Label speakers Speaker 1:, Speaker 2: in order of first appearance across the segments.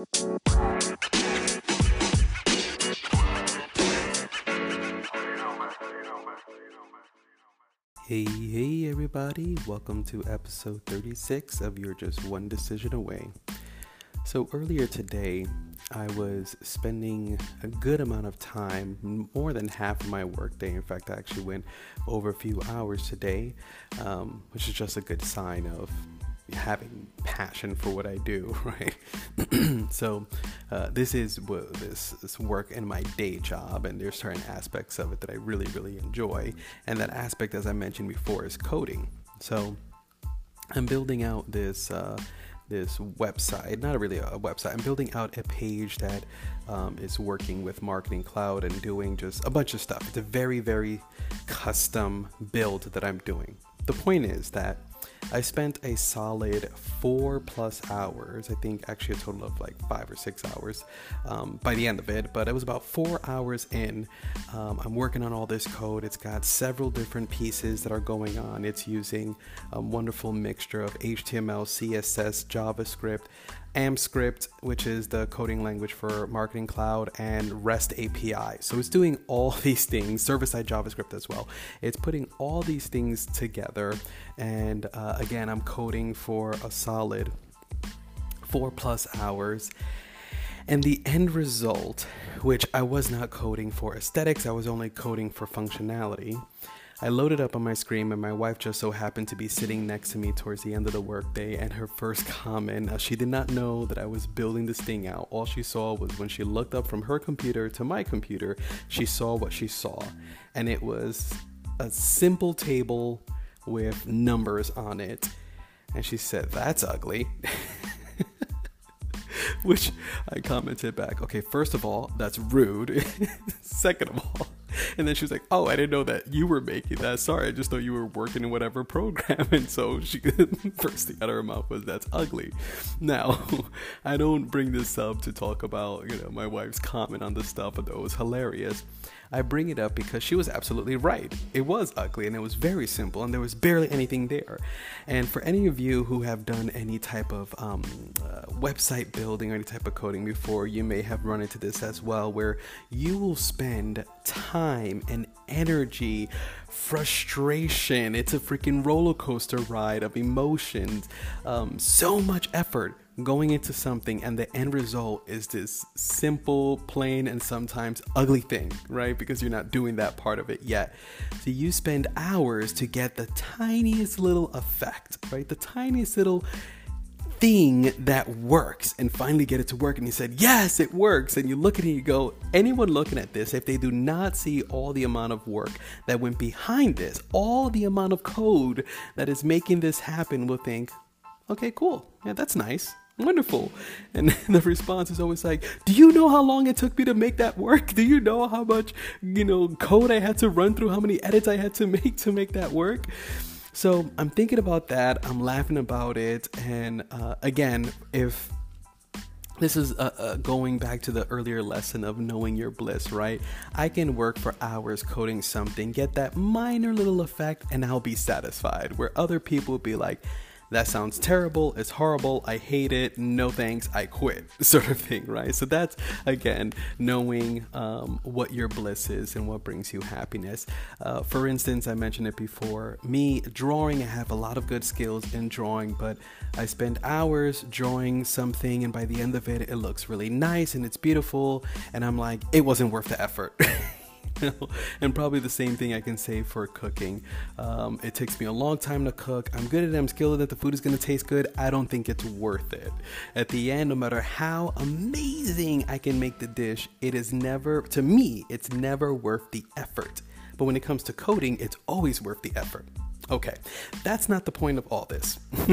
Speaker 1: Hey, hey, everybody, welcome to episode 36 of You're Just One Decision Away. So, earlier today, I was spending a good amount of time, more than half of my workday. In fact, I actually went over a few hours today, um, which is just a good sign of having passion for what I do, right? so uh, this is this, this work in my day job, and there's certain aspects of it that I really, really enjoy, and that aspect, as I mentioned before, is coding. So I'm building out this. Uh, this website, not really a website. I'm building out a page that um, is working with Marketing Cloud and doing just a bunch of stuff. It's a very, very custom build that I'm doing. The point is that I spent a solid four plus hours, I think actually a total of like five or six hours um, by the end of it, but it was about four hours in. Um, I'm working on all this code. It's got several different pieces that are going on. It's using a wonderful mixture of HTML, CSS, JavaScript. AmpScript, which is the coding language for Marketing Cloud, and REST API. So it's doing all these things, server side JavaScript as well. It's putting all these things together. And uh, again, I'm coding for a solid four plus hours. And the end result, which I was not coding for aesthetics, I was only coding for functionality I loaded up on my screen, and my wife just so happened to be sitting next to me towards the end of the workday. And her first comment, uh, she did not know that I was building this thing out. All she saw was when she looked up from her computer to my computer, she saw what she saw. And it was a simple table with numbers on it. And she said, That's ugly. Which I commented back, okay, first of all, that's rude. Second of all, and then she was like, "Oh, I didn't know that you were making that. Sorry, I just thought you were working in whatever program." And so she first thing out of her mouth was, "That's ugly." Now, I don't bring this up to talk about you know my wife's comment on the stuff, although it was hilarious. I bring it up because she was absolutely right. It was ugly and it was very simple and there was barely anything there. And for any of you who have done any type of um, uh, website building or any type of coding before, you may have run into this as well, where you will spend time and energy, frustration. It's a freaking roller coaster ride of emotions, um, so much effort going into something and the end result is this simple, plain, and sometimes ugly thing, right? Because you're not doing that part of it yet. So you spend hours to get the tiniest little effect, right? The tiniest little thing that works and finally get it to work and he said yes it works and you look at it and you go anyone looking at this if they do not see all the amount of work that went behind this all the amount of code that is making this happen will think okay cool yeah that's nice wonderful. And the response is always like, Do you know how long it took me to make that work? Do you know how much, you know, code I had to run through, how many edits I had to make to make that work? So I'm thinking about that. I'm laughing about it. And uh, again, if this is uh, uh, going back to the earlier lesson of knowing your bliss, right? I can work for hours coding something, get that minor little effect, and I'll be satisfied. Where other people would be like, that sounds terrible, it's horrible, I hate it, no thanks, I quit, sort of thing, right? So that's again knowing um, what your bliss is and what brings you happiness. Uh, for instance, I mentioned it before, me drawing, I have a lot of good skills in drawing, but I spend hours drawing something, and by the end of it, it looks really nice and it's beautiful, and I'm like, it wasn't worth the effort. and probably the same thing I can say for cooking. Um, it takes me a long time to cook. I'm good at it. I'm skilled at. The food is to taste good. I don't think it's worth it. At the end, no matter how amazing I can make the dish, it is never, to me, it's never worth the effort. But when it comes to coding, it's always worth the effort. Okay, that's not the point of all this.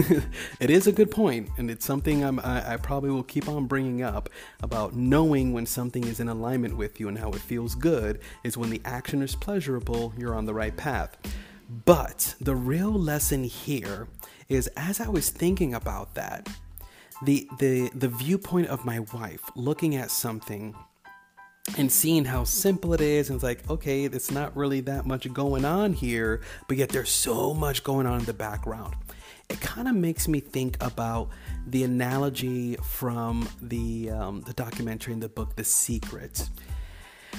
Speaker 1: it is a good point, and it's something I, I probably will keep on bringing up about knowing when something is in alignment with you and how it feels good is when the action is pleasurable, you're on the right path. But the real lesson here is as I was thinking about that, the the the viewpoint of my wife looking at something and seeing how simple it is and it's like okay it's not really that much going on here but yet there's so much going on in the background it kind of makes me think about the analogy from the um, the documentary in the book The Secret.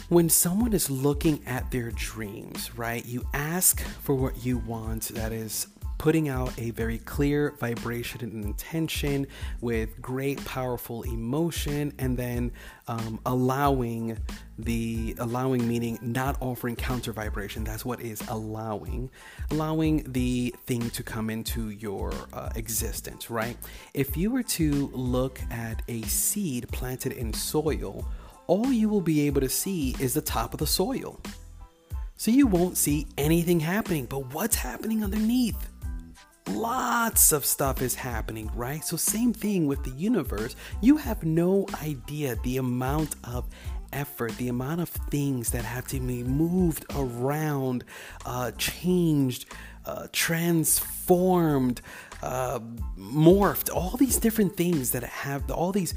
Speaker 1: When someone is looking at their dreams, right? You ask for what you want. That is putting out a very clear vibration and intention with great powerful emotion and then um, allowing the allowing meaning not offering counter vibration. That's what is allowing allowing the thing to come into your uh, existence right? If you were to look at a seed planted in soil all you will be able to see is the top of the soil. So you won't see anything happening but what's happening underneath lots of stuff is happening, right? So, same thing with the universe. You have no idea the amount of effort, the amount of things that have to be moved around, uh, changed, uh, transformed, uh, morphed, all these different things that have all these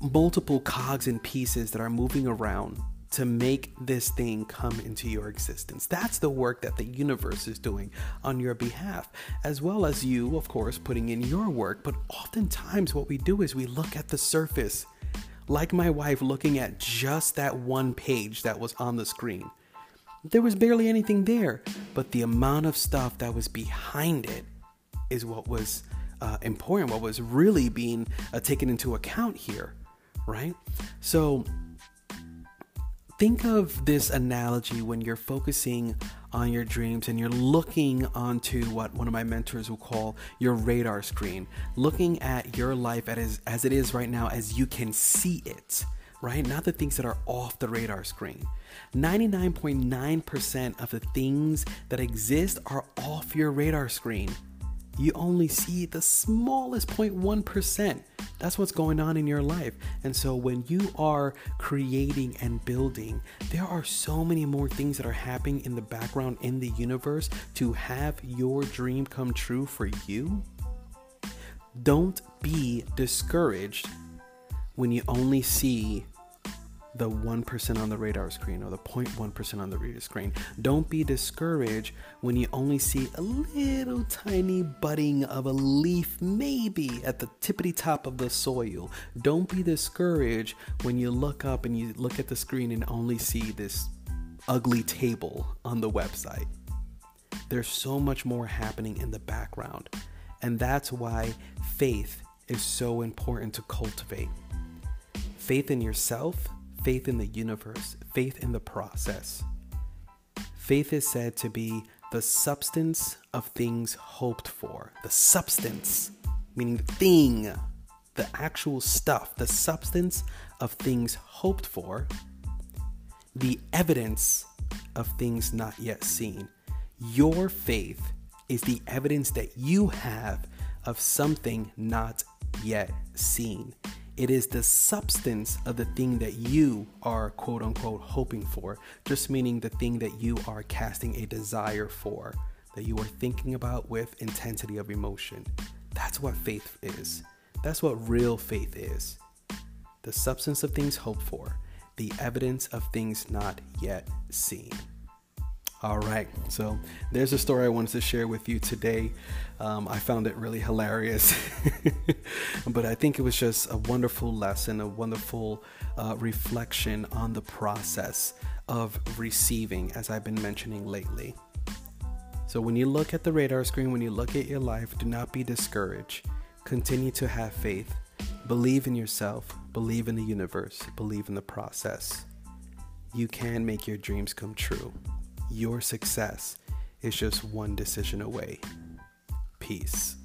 Speaker 1: multiple cogs and pieces that are moving around to make this thing come into your existence. That's the work that the universe is doing on your behalf, as well as you, of course, putting in your work. But oftentimes, what we do is we look at the surface, like my wife looking at just that one page that was on the screen. There was barely anything there, but the amount of stuff that was behind it is what was uh, important, what was really being uh, taken into account here, right? So, think of this analogy when you're focusing on your dreams and you're looking onto what one of my mentors will call your radar screen, looking at your life as, as it is right now as you can see it, right? Not the things that are off the radar screen. 99.9% of the things that exist are off your radar screen you only see the smallest 0.1%. That's what's going on in your life. And so when you are creating and building, there are so many more things that are happening in the background in the universe to have your dream come true for you. Don't be discouraged when you only see the 1% on the radar screen or the 0.1% on the radar screen. Don't be discouraged when you only see a little tiny budding of a leaf, maybe at the tippity top of the soil. Don't be discouraged when you look up and you look at the screen and only see this ugly table on the website. There's so much more happening in the background. And that's why faith is so important to cultivate. Faith in yourself faith in the universe, faith in the process. Faith is said to be the substance of things hoped for. The substance, meaning the thing, the actual stuff, the substance of things hoped for, the evidence of things not yet seen. Your faith is the evidence that you have of something not yet seen. It is the substance of the thing that you are quote unquote hoping for, just meaning the thing that you are casting a desire for, that you are thinking about with intensity of emotion. That's what faith is. That's what real faith is. The substance of things hoped for, the evidence of things not yet seen. All right, so there's a story I wanted to share with you today. Um, I found it really hilarious, but I think it was just a wonderful lesson, a wonderful uh, reflection on the process of receiving, as I've been mentioning lately. So, when you look at the radar screen, when you look at your life, do not be discouraged. Continue to have faith. Believe in yourself, believe in the universe, believe in the process. You can make your dreams come true. Your success is just one decision away. Peace.